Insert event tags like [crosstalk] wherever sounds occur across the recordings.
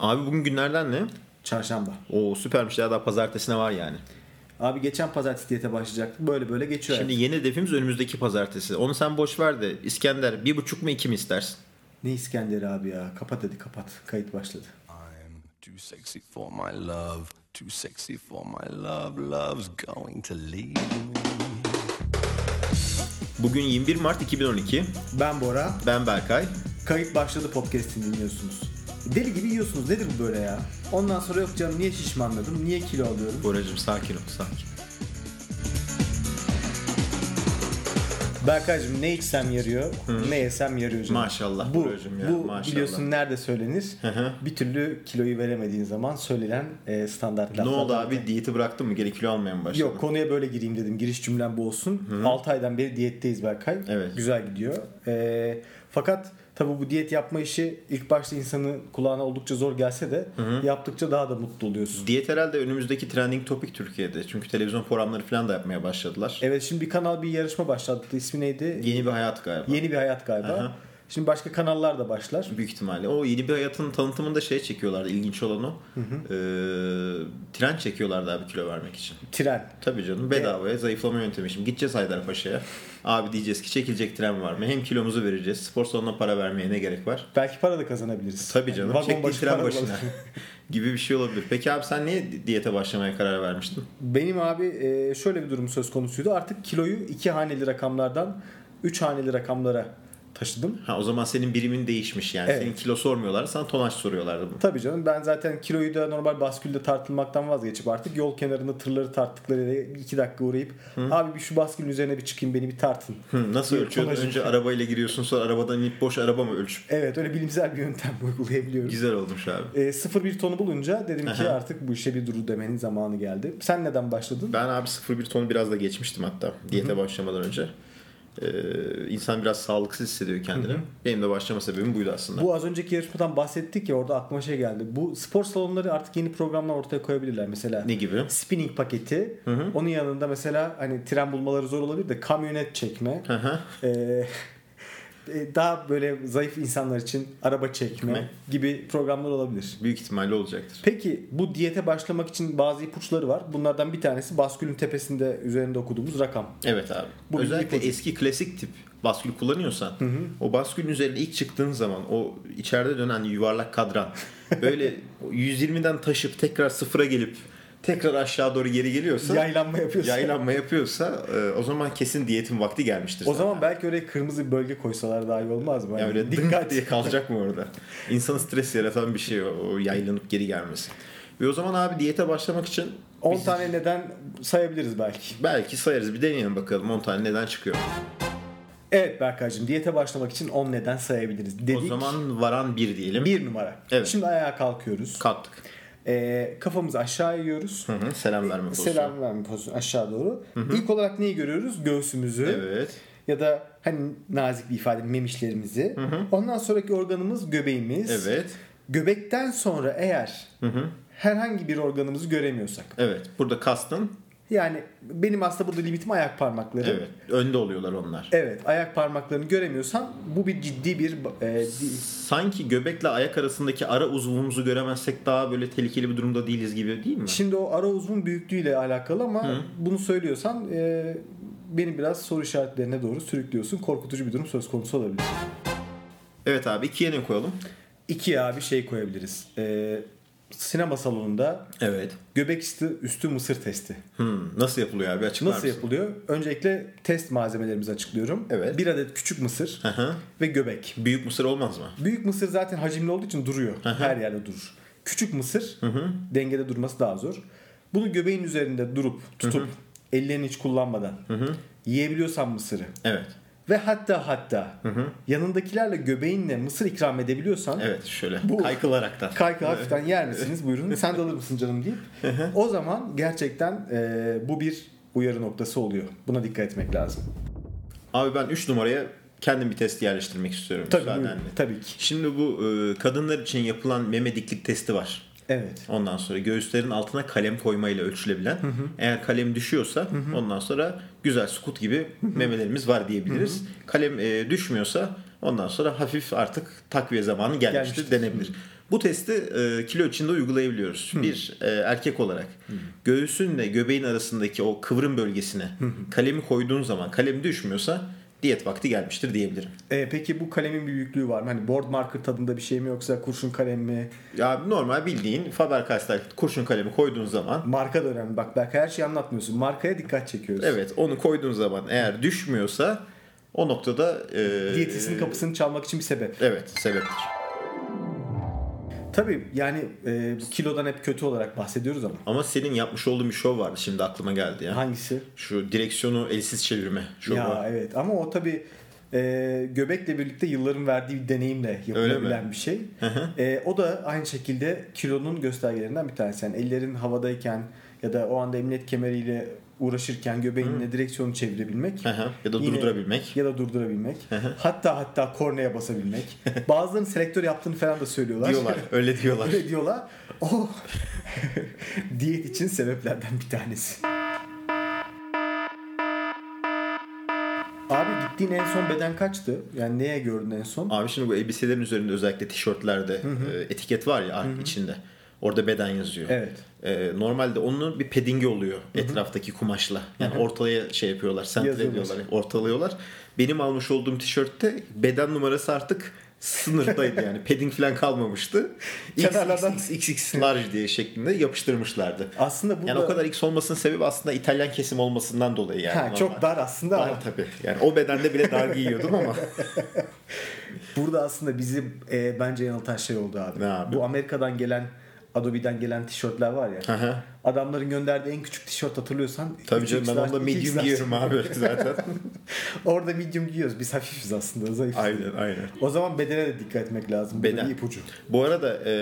Abi bugün günlerden ne? Çarşamba. O süpermiş ya daha pazartesine var yani. Abi geçen pazartesi diyete başlayacaktık. Böyle böyle geçiyor. Şimdi yeni hedefimiz önümüzdeki pazartesi. Onu sen boş ver de İskender bir buçuk mu iki mi istersin? Ne İskender abi ya. Kapat hadi kapat. Kayıt başladı. I'm too sexy for my love, too sexy for my love. Love's going to leave me. Bugün 21 Mart 2012. Ben Bora. Ben Berkay. Kayıt başladı podcast'ini dinliyorsunuz. Deli gibi yiyorsunuz. Nedir bu böyle ya? Ondan sonra yok canım niye şişmanladım? Niye kilo alıyorum? Boracığım sakin ol sakin. Berkaycığım ne içsem yarıyor, ne yesem yarıyor canım. Maşallah Bu, Buracığım ya, bu maşallah. biliyorsun nerede söylenir? hı. bir türlü kiloyu veremediğin zaman söylenen e, standart Ne laflar. oldu abi diyeti bıraktın mı? Geri kilo almaya mı başladın? Yok konuya böyle gireyim dedim. Giriş cümlem bu olsun. 6 aydan beri diyetteyiz Berkay. Evet. Güzel gidiyor. Ee, fakat tabii bu diyet yapma işi ilk başta insanın kulağına oldukça zor gelse de yaptıkça daha da mutlu oluyorsun. Diyet herhalde önümüzdeki trending topic Türkiye'de. Çünkü televizyon programları falan da yapmaya başladılar. Evet şimdi bir kanal bir yarışma başlattı. İsmi neydi? Yeni bir hayat galiba. Yeni bir hayat galiba. Aha. Şimdi başka kanallar da başlar. Büyük ihtimalle. O yeni bir hayatın tanıtımında şey çekiyorlardı. ilginç olan o. Ee, tren çekiyorlardı abi kilo vermek için. Tren. Tabii canım bedavaya zayıflama yöntemi. Şimdi gideceğiz Haydarpaşa'ya. Abi diyeceğiz ki çekilecek tren var mı? Hem kilomuzu vereceğiz. Spor salonuna para vermeye ne gerek var? Belki para da kazanabiliriz. Tabii canım. Vagon Çektiğin tren başına. [laughs] gibi bir şey olabilir. Peki abi sen niye diyete başlamaya karar vermiştin? Benim abi e, şöyle bir durum söz konusuydu. Artık kiloyu iki haneli rakamlardan üç haneli rakamlara taşıdım. Ha o zaman senin birimin değişmiş yani. Evet. Senin kilo sormuyorlar, sana tonaj soruyorlardı. bu. Tabii canım ben zaten kiloyu da normal baskülde tartılmaktan vazgeçip artık yol kenarında tırları tarttıkları yere iki dakika uğrayıp abi bir şu baskülün üzerine bir çıkayım beni bir tartın. Hı, nasıl Bir ölçüyordun? tonajı- Önce arabayla giriyorsun sonra arabadan inip boş araba mı ölçüp? Evet öyle bilimsel bir yöntem [laughs] uygulayabiliyoruz. Güzel olmuş abi. E, 0-1 tonu bulunca dedim ki Aha. artık bu işe bir duru demenin zamanı geldi. Sen neden başladın? Ben abi 0-1 ton biraz da geçmiştim hatta diyete başlamadan önce. Ee, insan biraz sağlıksız hissediyor kendini. Benim de başlama sebebim buydu aslında. Bu az önceki yarışmadan bahsettik ya orada aklıma şey geldi. Bu spor salonları artık yeni programlar ortaya koyabilirler. Mesela Ne gibi? spinning paketi. Onun yanında mesela hani tren bulmaları zor olabilir de kamyonet çekme. Hı hı. E, daha böyle zayıf insanlar için araba çekme Çekme. gibi programlar olabilir. Büyük ihtimalle olacaktır. Peki bu diyete başlamak için bazı ipuçları var. Bunlardan bir tanesi baskülün tepesinde üzerinde okuduğumuz rakam. Evet abi. Bu bir Özellikle ipucu. eski klasik tip baskül kullanıyorsan o baskülün üzerine ilk çıktığın zaman o içeride dönen yuvarlak kadran [laughs] böyle 120'den taşıp tekrar sıfıra gelip tekrar aşağı doğru geri geliyorsa Yaylanma yapıyorsun. yaylanma yapıyorsa e, o zaman kesin diyetin vakti gelmiştir. O sana. zaman belki oraya kırmızı bir bölge koysalar daha iyi olmaz mı? yani öyle dikkat diye kalacak mı orada? [laughs] İnsanı stres yaratan bir şey o, yaylanıp geri gelmesi. Ve o zaman abi diyete başlamak için 10 biz tane neden sayabiliriz belki. belki sayarız bir deneyelim bakalım 10 tane neden çıkıyor. Evet Berkaycığım diyete başlamak için 10 neden sayabiliriz dedik. O zaman varan bir diyelim. bir numara. Evet. Şimdi ayağa kalkıyoruz. Kalktık. Ee, kafamızı aşağı eğiyoruz. Hı hı, selam verme pozisyonu. Selam verme pozisyonu aşağı doğru. İlk olarak neyi görüyoruz? Göğsümüzü. Evet. Ya da hani nazik bir ifade memişlerimizi. Ondan sonraki organımız göbeğimiz. Evet. Göbekten sonra eğer herhangi bir organımızı göremiyorsak. Evet. Burada kastın. Yani benim aslında burada limitim ayak parmakları. Evet. Önde oluyorlar onlar. Evet, ayak parmaklarını göremiyorsan bu bir ciddi bir e, Sanki göbekle ayak arasındaki ara uzvumuzu göremezsek daha böyle tehlikeli bir durumda değiliz gibi değil mi? Şimdi o ara uzvun büyüklüğüyle alakalı ama bunu söylüyorsan e, beni biraz soru işaretlerine doğru sürüklüyorsun. Korkutucu bir durum söz konusu olabilir. Evet abi ikiye ne koyalım? İkiye abi şey koyabiliriz. E, sinema salonunda Evet. göbek üstü, üstü mısır testi. Hmm, nasıl yapılıyor abi açıklar Nasıl mısın? yapılıyor? Öncelikle test malzemelerimizi açıklıyorum. Evet. Bir adet küçük mısır hı. ve göbek. Büyük mısır olmaz mı? Büyük mısır zaten hacimli olduğu için duruyor. hı. Her yerde durur. Küçük mısır dengede durması daha zor. Bunu göbeğin üzerinde durup tutup ellerini hiç kullanmadan yiyebiliyorsan mısırı Evet. Ve hatta hatta yanındakilerle göbeğinle mısır ikram edebiliyorsan Evet şöyle Bu- kaykılaraktan. kaykı hafiften yer misiniz buyurun sen de alır mısın canım deyip o zaman gerçekten e, bu bir uyarı noktası oluyor. Buna dikkat etmek lazım. Abi ben 3 numaraya kendim bir test yerleştirmek istiyorum. Tabii müsaadenle. tabii ki. Şimdi bu e, kadınlar için yapılan meme diklik testi var. Evet. Ondan sonra göğüslerin altına kalem koymayla ölçülebilen. Eğer kalem düşüyorsa ondan sonra güzel sukut gibi memelerimiz var diyebiliriz. Kalem e, düşmüyorsa ondan sonra hafif artık takviye zamanı gelmiştir, Gelmiştir. denebilir. Bu testi e, kilo içinde uygulayabiliyoruz. Bir e, erkek olarak göğsünle göbeğin arasındaki o kıvrım bölgesine kalemi koyduğun zaman kalem düşmüyorsa diyet vakti gelmiştir diyebilirim. E, peki bu kalemin bir büyüklüğü var mı? Hani board marker tadında bir şey mi yoksa kurşun kalem mi? Ya normal bildiğin Faber-Castell kurşun kalemi koyduğun zaman Marka da önemli. Bak belki her şeyi anlatmıyorsun. Markaya dikkat çekiyoruz. evet onu koyduğun zaman eğer düşmüyorsa o noktada e, Diyetistin kapısını çalmak için bir sebep. Evet sebeptir. Tabii yani e, kilodan hep kötü olarak bahsediyoruz ama. Ama senin yapmış olduğun bir şov vardı şimdi aklıma geldi ya. Hangisi? Şu direksiyonu elsiz çevirme şovu. Ya evet ama o tabii e, göbekle birlikte yılların verdiği bir deneyimle yapılabilen bir şey. E, o da aynı şekilde kilonun göstergelerinden bir tanesi. Yani ellerin havadayken ya da o anda emniyet kemeriyle uğraşırken göbeğinle direksiyonu çevirebilmek. Hı. Ya da Yine- durdurabilmek. Ya da durdurabilmek. hatta hatta kornaya basabilmek. [laughs] Bazılarının selektör yaptığını falan da söylüyorlar. Diyorlar. Öyle diyorlar. Öyle diyorlar. O [laughs] diyet için sebeplerden bir tanesi. Abi gittiğin en son beden kaçtı? Yani neye gördün en son? Abi şimdi bu elbiselerin üzerinde özellikle tişörtlerde e, etiket var ya ark içinde. Orada beden yazıyor. Evet. E, normalde onun bir paddingi oluyor etraftaki kumaşla. Yani ortalaya şey yapıyorlar, sentre ediyorlar, ortalıyorlar. Benim almış olduğum tişörtte beden numarası artık sınırdaydı yani. [laughs] Padding falan kalmamıştı. XXX large diye şeklinde yapıştırmışlardı. Aslında burada Yani o kadar X olmasının sebebi aslında İtalyan kesim olmasından dolayı yani. Ha, çok dar aslında ama Dar tabii. Yani o bedende bile dar giyiyordum ama. [laughs] burada aslında bizi e, bence yanıltan şey oldu abi. Ne abi? Bu Amerika'dan gelen Adobe'den gelen tişörtler var ya. Hı hı. adamların gönderdiği en küçük tişört hatırlıyorsan. Tabii canım ben 3X onda medium 2X giyiyorum abi [laughs] zaten. [laughs] Orada medium giyiyoruz. Biz hafifiz aslında. Zayıfız. aynen aynen. O zaman bedene de dikkat etmek lazım. Beden. bir ipucu. Bu arada e,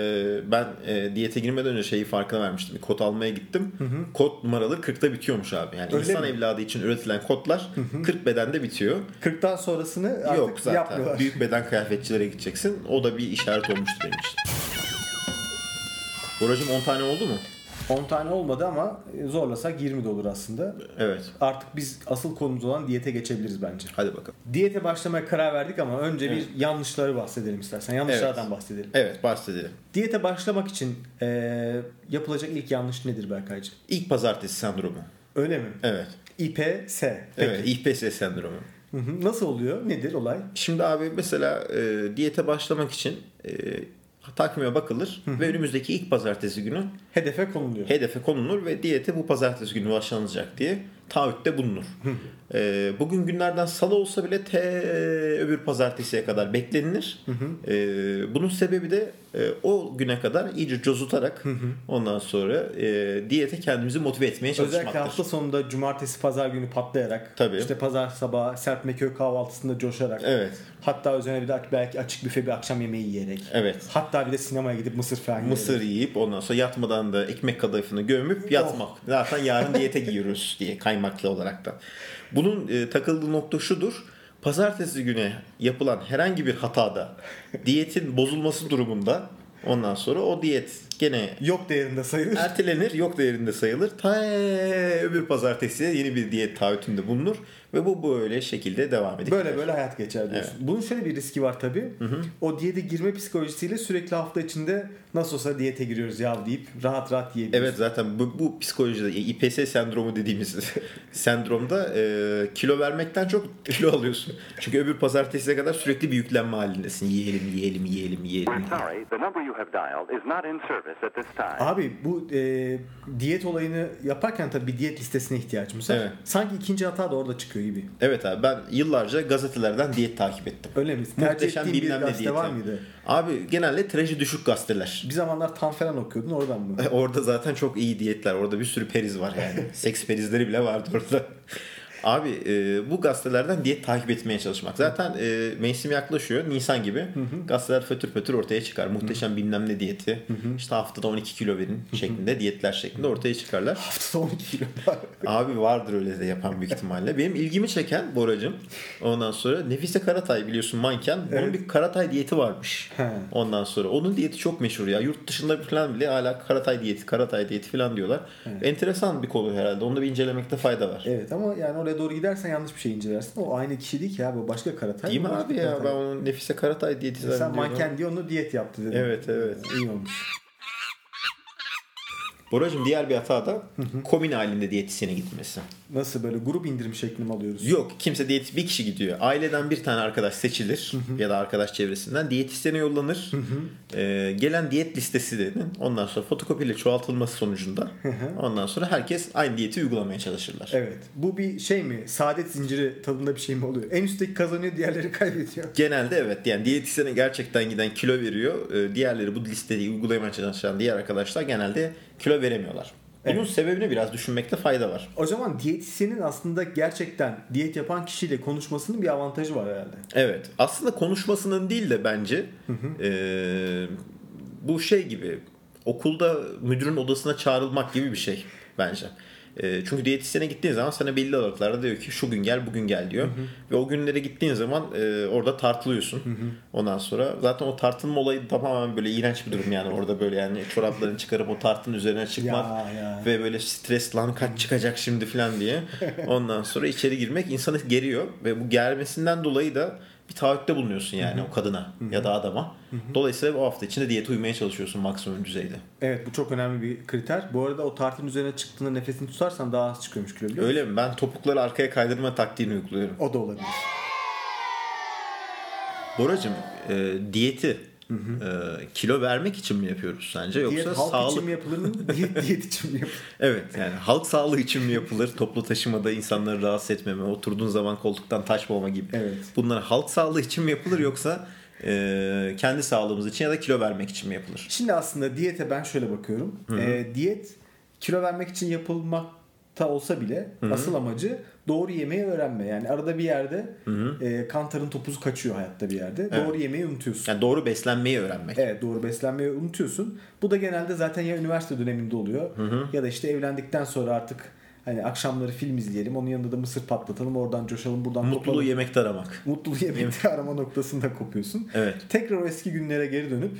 ben e, diyete girmeden önce şeyi farkına vermiştim. Kod almaya gittim. Kod numaralı 40'ta bitiyormuş abi. Yani Öyle insan mi? evladı için üretilen kodlar 40 bedende bitiyor. 40'tan sonrasını artık Yok zaten. yapmıyorlar. Büyük beden kıyafetçilere gideceksin. O da bir işaret olmuştu benim için. [laughs] Boracım 10 tane oldu mu? 10 tane olmadı ama zorlasak 20 de olur aslında. Evet. Artık biz asıl konumuz olan diyete geçebiliriz bence. Hadi bakalım. Diyete başlamaya karar verdik ama önce bir yanlışları bahsedelim istersen. Yanlışlardan Evet. bahsedelim. Evet bahsedelim. Diyete başlamak için eee, yapılacak ilk yanlış nedir Berkaycığım? İlk pazartesi sendromu. Öyle mi? Evet. İPS. Peki. Evet. İPS sendromu. Hı hı. Nasıl oluyor? Nedir olay? Şimdi abi mesela e, diyete başlamak için e, takvime bakılır ve önümüzdeki ilk pazartesi günü Hedefe konuluyor. hedefe konulur ve diyete bu pazartesi günü başlanacak diye taahhütte bulunur. E, bugün günlerden salı olsa bile te öbür pazartesiye kadar beklenilir. E, bunun sebebi de e, o güne kadar iyice cozutarak ondan sonra e, diyete kendimizi motive etmeye çalışmaktır. Özellikle hafta sonunda cumartesi pazar günü patlayarak Tabii. işte pazar sabahı serpmeköy kahvaltısında coşarak Evet. hatta üzerine bir de belki açık büfe bir akşam yemeği yiyerek Evet. hatta bir de sinemaya gidip mısır falan Mısır yiyip ondan sonra yatmadan da ekmek kadayıfını gömüp yatmak. Zaten yarın diyete giyiyoruz diye [laughs] kaymaklı olaraktan. Bunun e, takıldığı nokta şudur. Pazartesi güne yapılan herhangi bir hatada [laughs] diyetin bozulması durumunda ondan sonra o diyet gene yok değerinde sayılır. ertelenir, yok değerinde sayılır. Ta öbür pazartesiye yeni bir diyet taahhütünde bulunur ve bu böyle şekilde devam edecek. Böyle böyle hayat geçer diyorsun. Bunun şöyle bir riski var tabii. O diyete girme psikolojisiyle sürekli hafta içinde nasıl olsa diyete giriyoruz ya deyip rahat rahat yiyebiliyorsun. Evet zaten bu, bu psikolojide İPS sendromu dediğimiz [laughs] sendromda e, kilo vermekten çok kilo alıyorsun. Çünkü öbür pazartesiye kadar sürekli bir yüklenme halindesin. Yiyelim, yiyelim, yiyelim, yiyelim. We're sorry, the number you have dialed is not in service at this time. Abi bu e, diyet olayını yaparken tabii bir diyet listesine ihtiyacımız var. Evet. Sanki ikinci hata da orada çıkıyor gibi. Evet abi ben yıllarca gazetelerden diyet takip ettim. Öyle mi? Tercih Muhteşem bir bilmem ne gazete diyeti. var mıydı? Abi genelde tirajı düşük gazeteler. Bir zamanlar tam falan okuyordun oradan mı? [laughs] Orada zaten çok iyi diyetler. Orada bir sürü periz var yani. [laughs] Seks perizleri bile vardı orada. Abi e, bu gazetelerden diyet takip etmeye çalışmak. Zaten e, mevsim yaklaşıyor. Nisan gibi. Gazeteler fötür fötür ortaya çıkar. Muhteşem bilmem ne diyeti. İşte haftada 12 kilo verin şeklinde diyetler şeklinde ortaya çıkarlar. Haftada 12 kilo. [laughs] Abi vardır öyle de yapan büyük ihtimalle. Benim ilgimi çeken Boracım. Ondan sonra Nefise Karatay biliyorsun manken. Onun Evet. bir Karatay diyeti varmış. He. Ondan sonra onun diyeti çok meşhur ya. Yurt dışında falan bile hala Karatay diyeti, Karatay diyeti falan diyorlar. Enteresan bir konu herhalde. Onu da bir incelemekte fayda var. Evet ama yani oraya oraya doğru gidersen yanlış bir şey incelersin. O aynı kişi değil ki abi. O başka Karatay. Değil mi abi ya? Karatay. Ben onun Nefise Karatay diyeti Sen zannediyorum. manken diye onu diyet yaptı dedim. Evet, evet. İyi olmuş. Boracığım diğer bir hata da komün halinde diyetisyene gitmesi. Nasıl böyle grup indirim şeklini mi alıyoruz? Yok kimse diyet bir kişi gidiyor. Aileden bir tane arkadaş seçilir ya da arkadaş çevresinden diyetisyene yollanır. Ee, gelen diyet listesi dedin. Ondan sonra fotokopiyle çoğaltılması sonucunda ondan sonra herkes aynı diyeti uygulamaya çalışırlar. Evet. Bu bir şey mi? Saadet zinciri tadında bir şey mi oluyor? En üstteki kazanıyor, diğerleri kaybediyor. Genelde evet yani diyetisyene gerçekten giden kilo veriyor. Ee, diğerleri bu listeyi uygulamaya çalışan diğer arkadaşlar genelde kilo veremiyorlar. Bunun Evet. sebebini biraz düşünmekte fayda var. O zaman diyetisyenin aslında gerçekten diyet yapan kişiyle konuşmasının bir avantajı var herhalde. Evet. Aslında konuşmasının değil de bence eee, bu şey gibi okulda müdürün odasına çağrılmak gibi bir şey bence. Eee, çünkü diyetisyene gittiğin zaman sana belli aralıklarda diyor ki şu gün gel bugün gel diyor. Ve o günlere gittiğin zaman eee, orada tartılıyorsun. Ondan sonra zaten o tartılma olayı tamamen böyle iğrenç bir durum yani orada böyle yani çoraplarını çıkarıp o tartın üzerine çıkmak Ya, ya. ve böyle stres lan kaç çıkacak şimdi falan diye. [laughs] Ondan sonra içeri girmek insanı geriyor ve bu germesinden dolayı da bir taahhütte bulunuyorsun yani o kadına ya da adama. Dolayısıyla o hafta içinde diyete uymaya çalışıyorsun maksimum düzeyde. Evet bu çok önemli bir kriter. Bu arada o tartın üzerine çıktığında nefesini tutarsan daha az çıkıyormuş kilo biliyor musun? Öyle mi? Ben topukları arkaya kaydırma taktiğini uyguluyorum. O da olabilir. Boracığım e, diyeti e, kilo vermek için mi yapıyoruz sence yoksa Diyet halk sağlık için mi yapılır mı? [laughs] Diyet diyet için mi yapılır? Evet yani halk sağlığı için mi yapılır? Toplu taşımada insanları rahatsız etmeme, oturduğun zaman koltuktan taşmama gibi. Evet. Bunlar halk sağlığı için mi yapılır yoksa e, kendi sağlığımız için ya da kilo vermek için mi yapılır? Şimdi aslında diyete ben şöyle bakıyorum. Ee, diyet kilo vermek için yapılmakta olsa bile asıl amacı doğru yemeği öğrenme. Yani arada bir yerde e, kantarın topuzu kaçıyor hayatta bir yerde. Doğru yemeği unutuyorsun. Yani doğru beslenmeyi öğrenmek. Evet doğru beslenmeyi unutuyorsun. Bu da genelde zaten ya üniversite döneminde oluyor ya da işte evlendikten sonra artık hani akşamları film izleyelim. Onun yanında da mısır patlatalım. Oradan coşalım buradan Mutluluğu kopalım. yemekte aramak. Mutluluğu yemekte [laughs] arama noktasında kopuyorsun. Evet. Tekrar o eski günlere geri dönüp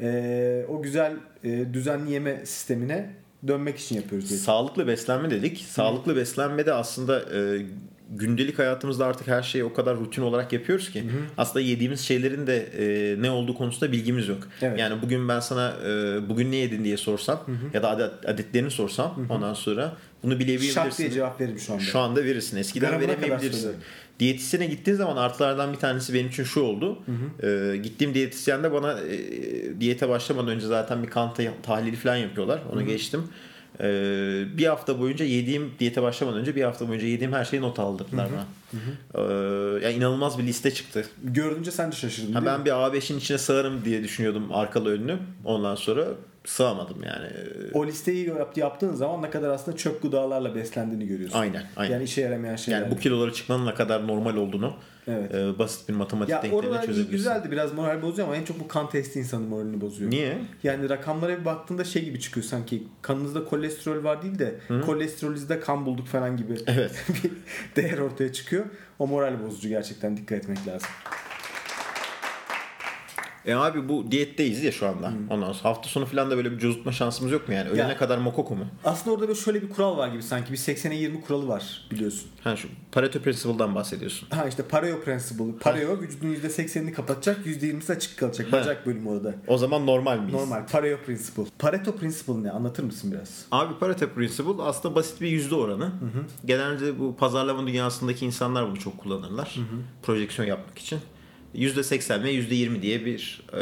e, o güzel e, düzenli yeme sistemine dönmek için yapıyoruz. Sağlıklı beslenme dedik. Sağlıklı beslenmede aslında e, gündelik hayatımızda artık her şeyi o kadar rutin olarak yapıyoruz ki aslında yediğimiz şeylerin de e, ne olduğu konusunda bilgimiz yok. Evet. Yani bugün ben sana e, bugün ne yedin diye sorsam ya da adet, adetlerini sorsam ondan sonra bunu bilebilirsin. Şak diye cevap veririm şu anda. Şu anda verirsin. Eskiden Gramına veremeyebilirsin. Diyetisyene gittiğin zaman artılardan bir tanesi benim için şu oldu. Ee, gittiğim diyetisyen de bana e, diyete başlamadan önce zaten bir kan ta- tahlili falan yapıyorlar. Onu geçtim. Ee, bir hafta boyunca yediğim diyete başlamadan önce bir hafta boyunca yediğim her şeyi not aldırdılar bana. Ee, yani inanılmaz bir liste çıktı. Görünce sen de şaşırdın Ha, değil ben mi? bir A5'in içine sığarım diye düşünüyordum arkalı önlü. Ondan sonra sığamadım yani. O listeyi yap- yaptığın zaman ne kadar aslında çöp gıdalarla beslendiğini görüyorsun. Aynen, aynen. Yani işe yaramayan şeyler. Yani bu kiloları çıkmanın ne kadar normal olduğunu Evet. e, basit bir matematik ya denklemiyle çözebilirsin. güzeldi biraz moral bozuyor ama en çok bu kan testi insanın moralini bozuyor. Niye? Yani rakamlara bir baktığında şey gibi çıkıyor sanki kanınızda kolesterol var değil de kolesterolizde kan bulduk falan gibi Evet. [laughs] bir değer ortaya çıkıyor. O moral bozucu gerçekten dikkat etmek lazım. E abi bu diyetteyiz ya şu anda. Ondan sonra hafta sonu falan da böyle bir cozutma şansımız yok mu yani? Öğlene Ya. kadar mokoko mu? Aslında orada bir şöyle bir kural var gibi sanki bir 80'e 20 kuralı var biliyorsun. Ha şu Pareto Principle'dan bahsediyorsun. Ha işte pareo principle. Pareo vücudun %80'ini kapatacak, %20'si açık kalacak. Bacak bölümü orada. O zaman normal miyiz? Normal. Pareo principle. Pareto principle ne? Anlatır mısın biraz? Abi Pareto Principle aslında basit bir yüzde oranı. Genelde bu pazarlama dünyasındaki insanlar bunu çok kullanırlar. Projeksiyon yapmak için. %80 ve %20 diye bir e,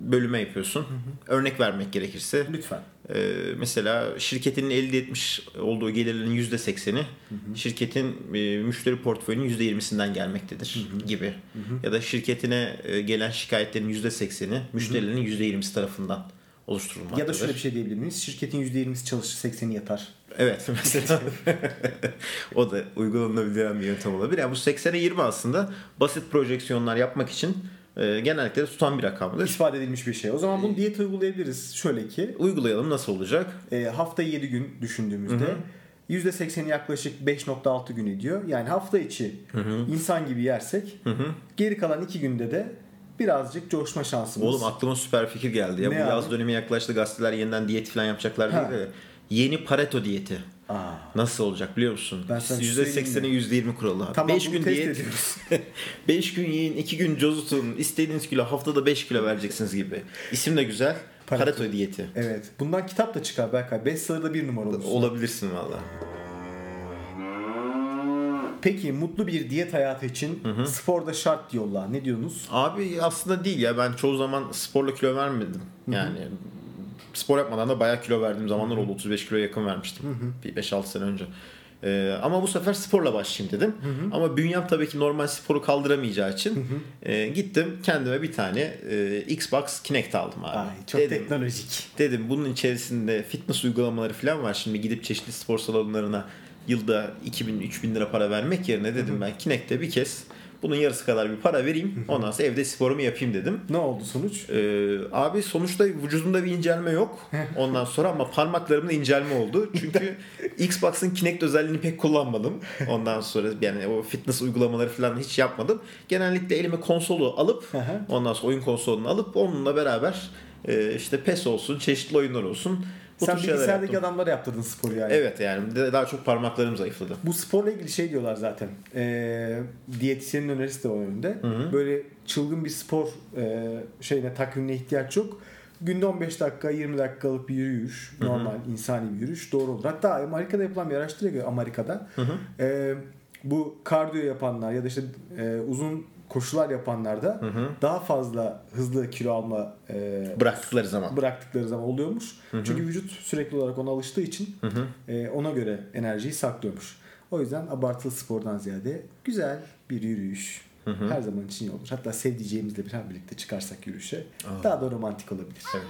bölüme yapıyorsun. Örnek vermek gerekirse. Lütfen. Ee, mesela şirketin elde etmiş olduğu gelirlerin %80'i şirketin e, müşteri portföyünün %20'sinden gelmektedir gibi. Ya da şirketine e, gelen şikayetlerin %80'i müşterilerin %20'si tarafından oluşturulmaktadır. Ya da şöyle bir şey diyebilir miyiz? Şirketin %20'si çalışır, 80'i yatar. Evet [laughs] mesela o da uygulanabilen bir yöntem olabilir. Yani bu 80'e 20 aslında basit projeksiyonlar yapmak için e, genellikle tutan bir rakamdır. İspat edilmiş bir şey. O zaman bunu diyet uygulayabiliriz. Şöyle ki Uygulayalım nasıl olacak? e, hafta 7 gün düşündüğümüzde %80'i yaklaşık 5.6 gün ediyor. Yani hafta içi insan gibi yersek geri kalan 2 günde de birazcık coşma şansımız. Oğlum aklıma süper fikir geldi ya. Ne Bu abi? yaz dönemi yaklaştı gazeteler yeniden diyet falan yapacaklar Ha. diye de. Yeni Pareto diyeti. Nasıl olacak biliyor musun? Ben sana bir şey %80'e %20 kuralı abi. Tamam 5 gün diyet. ediyoruz. [laughs] 5 gün yiyin, 2 gün cozutun, istediğiniz kilo haftada 5 kilo vereceksiniz gibi. İsim de güzel. Pareto. Pareto diyeti. evet. Bundan kitap da çıkar Berkay. Bestseller'da bir numara olursun. Olabilirsin valla. Peki mutlu bir diyet hayatı için sporda şart diyorlar. Ne diyorsunuz? Abi aslında değil ya ben çoğu zaman sporla kilo vermedim. Yani spor yapmadan da bayağı kilo verdiğim zamanlar oldu. 35 kilo yakın vermiştim. Bir 5-6 sene önce. Ee, ama bu sefer sporla başlayayım dedim. Ama bünyem tabii ki normal sporu kaldıramayacağı için e, gittim kendime bir tane e, Xbox Kinect aldım abi. Ay, çok dedim, teknolojik. dedim bunun içerisinde fitness uygulamaları falan var. Şimdi gidip çeşitli spor salonlarına yılda 2000-3000 lira para vermek yerine dedim ben Kinect'te bir kez bunun yarısı kadar bir para vereyim. Ondan sonra evde sporumu yapayım dedim. Ne oldu sonuç? Ee, abi sonuçta vücudumda bir incelme yok. [laughs] Ondan sonra ama parmaklarımda incelme oldu. Çünkü [laughs] Xbox'ın Kinect özelliğini pek kullanmadım. Ondan sonra yani o fitness uygulamaları falan hiç yapmadım. Genellikle elime konsolu alıp ondan sonra oyun konsolunu alıp onunla beraber e, işte PES olsun, çeşitli oyunlar olsun. Sen bilgisayardaki adamlara yaptırdın sporu yani. Evet yani daha çok parmaklarım zayıfladı. Bu sporla ilgili şey diyorlar zaten. Ee, diyetisyenin önerisi de o yönde. Böyle çılgın bir spor e, şeyine takvimine ihtiyaç yok. Günde 15 dakika 20 dakikalık bir yürüyüş. Normal insani bir yürüyüş doğru olur. Hatta Amerika'da yapılan bir araştırmaya göre Amerika'da e, bu kardiyo yapanlar ya da işte e, uzun koşular yapanlarda daha fazla hızlı kilo alma e, Bıraktıkları zaman. bıraktıkları zaman oluyormuş. Çünkü vücut sürekli olarak ona alıştığı için e, ona göre enerjiyi saklıyormuş. O yüzden abartılı spordan ziyade güzel bir yürüyüş her zaman için iyi olur. Hatta sevdiceğimizle bir birlikte çıkarsak yürüyüşe daha da romantik olabilir. Evet.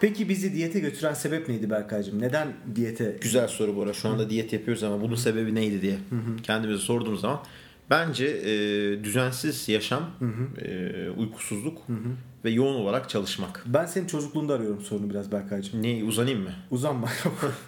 Peki bizi diyete götüren sebep neydi Berkaycığım? Neden diyete? Güzel soru bu arada. Şu anda diyet yapıyoruz ama bunun sebebi neydi diye kendimize sorduğumuz zaman bence e, düzensiz yaşam, e, uykusuzluk ve yoğun olarak çalışmak. Ben senin çocukluğunda arıyorum sorunu biraz Berkaycığım. Ne uzanayım mı? Uzanma.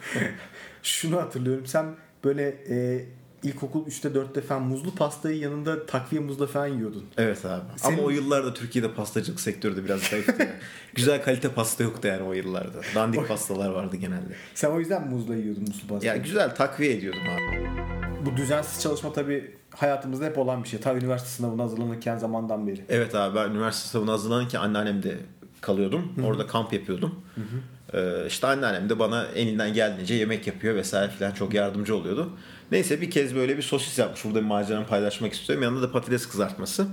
[laughs] Şunu hatırlıyorum. Sen böyle e, ilkokul 3'te 4'te falan muzlu pastayı yanında takviye muzla falan yiyordun. Evet abi. Senin- Ama o yıllarda Türkiye'de pastacılık sektörü de biraz zayıftı. yani. [laughs] Güzel kalite pasta yoktu yani o yıllarda. Dandik pastalar vardı genelde. Sen o yüzden muzla yiyordun muzlu Ya pastayı. güzel takviye ediyordum abi. Bu düzensiz çalışma tabii hayatımızda hep olan bir şey. Ta üniversite sınavına hazırlanırken zamandan beri. Evet abi ben üniversite sınavına hazırlanırken anneannemde kalıyordum. Orada kamp yapıyordum. Ee, işte anneannem de bana elinden geldiğince yemek yapıyor vesaire filan çok yardımcı oluyordu. Neyse bir kez böyle bir sosis yapmış. Burada bir maceramı paylaşmak istiyorum. Yanında da patates kızartması.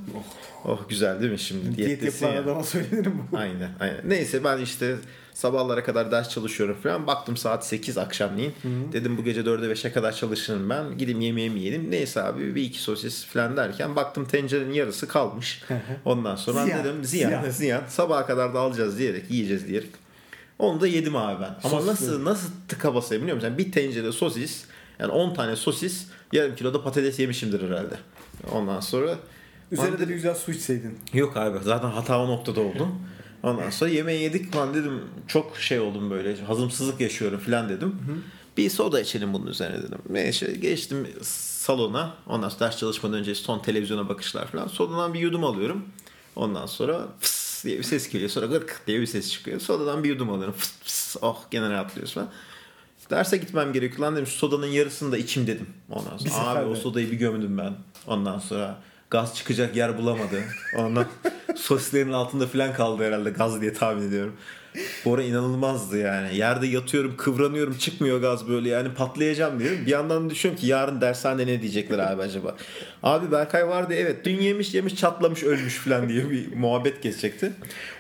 Oh, güzel değil mi şimdi? Diyet yapılan ya. adama söylenir mi bu? Aynen, aynen. Neyse ben işte sabahlara kadar ders çalışıyorum falan. Baktım saat 8 akşamleyin. Dedim bu gece 4'e 5'e kadar çalışırım ben. Gideyim yemeğimi yiyelim. Neyse abi bir iki sosis falan derken baktım tencerenin yarısı kalmış. Ondan sonra Ziyan, dedim ziyan, ziyan. ziyan. Sabaha kadar da alacağız diyerek yiyeceğiz diyerek. Onu da yedim abi ben. Ama Soslu. nasıl nasıl tıka basayım biliyor musun? Yani bir tencere sosis yani 10 tane sosis yarım kilo da patates yemişimdir herhalde. Ondan sonra Üzerine de bir güzel su içseydin. Yok abi zaten hata o noktada oldu. Ondan sonra yemeği yedik lan dedim çok şey oldum böyle hazımsızlık yaşıyorum falan dedim. Bir soda içelim bunun üzerine dedim. Neyse geçtim salona. Ondan sonra ders çalışmadan önce son televizyona bakışlar falan. Sodadan bir yudum alıyorum. Ondan sonra fıs diye bir ses geliyor. Sonra gırk diye bir ses çıkıyor. Sodadan bir yudum alıyorum. Fıs fıs oh gene rahatlıyoruz falan. Derse gitmem gerekiyor lan dedim. Şu sodanın yarısını da içim dedim. Ondan Bir sonra abi o sodayı bir gömdüm ben. Ondan sonra gaz çıkacak yer bulamadı. Ondan [laughs] sosislerin altında falan kaldı herhalde gaz diye tahmin ediyorum. Bu ara inanılmazdı yani. Yerde yatıyorum, kıvranıyorum, çıkmıyor gaz böyle yani patlayacağım diyorum. Bir yandan düşünüyorum ki yarın dershanede ne diyecekler abi acaba. Abi Berkay vardı evet dün yemiş yemiş çatlamış ölmüş falan diye bir muhabbet geçecekti.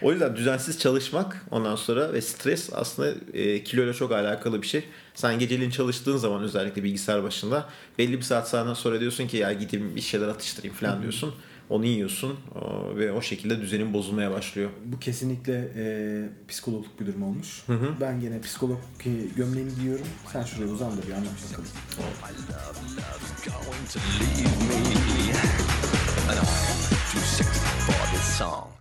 O yüzden düzensiz çalışmak ondan sonra ve stres aslında e, kiloyla çok alakalı bir şey. Sen geceliğin çalıştığın zaman özellikle bilgisayar başında belli bir saat sonra diyorsun ki ya gideyim bir şeyler atıştırayım falan diyorsun. Onu yiyorsun ve o şekilde düzenin bozulmaya başlıyor. Bu kesinlikle e, psikologluk bir durum olmuş. Ben gene psikolog e, gömleğimi giyiyorum. Sen şuraya uzan da bir anlat bakalım. going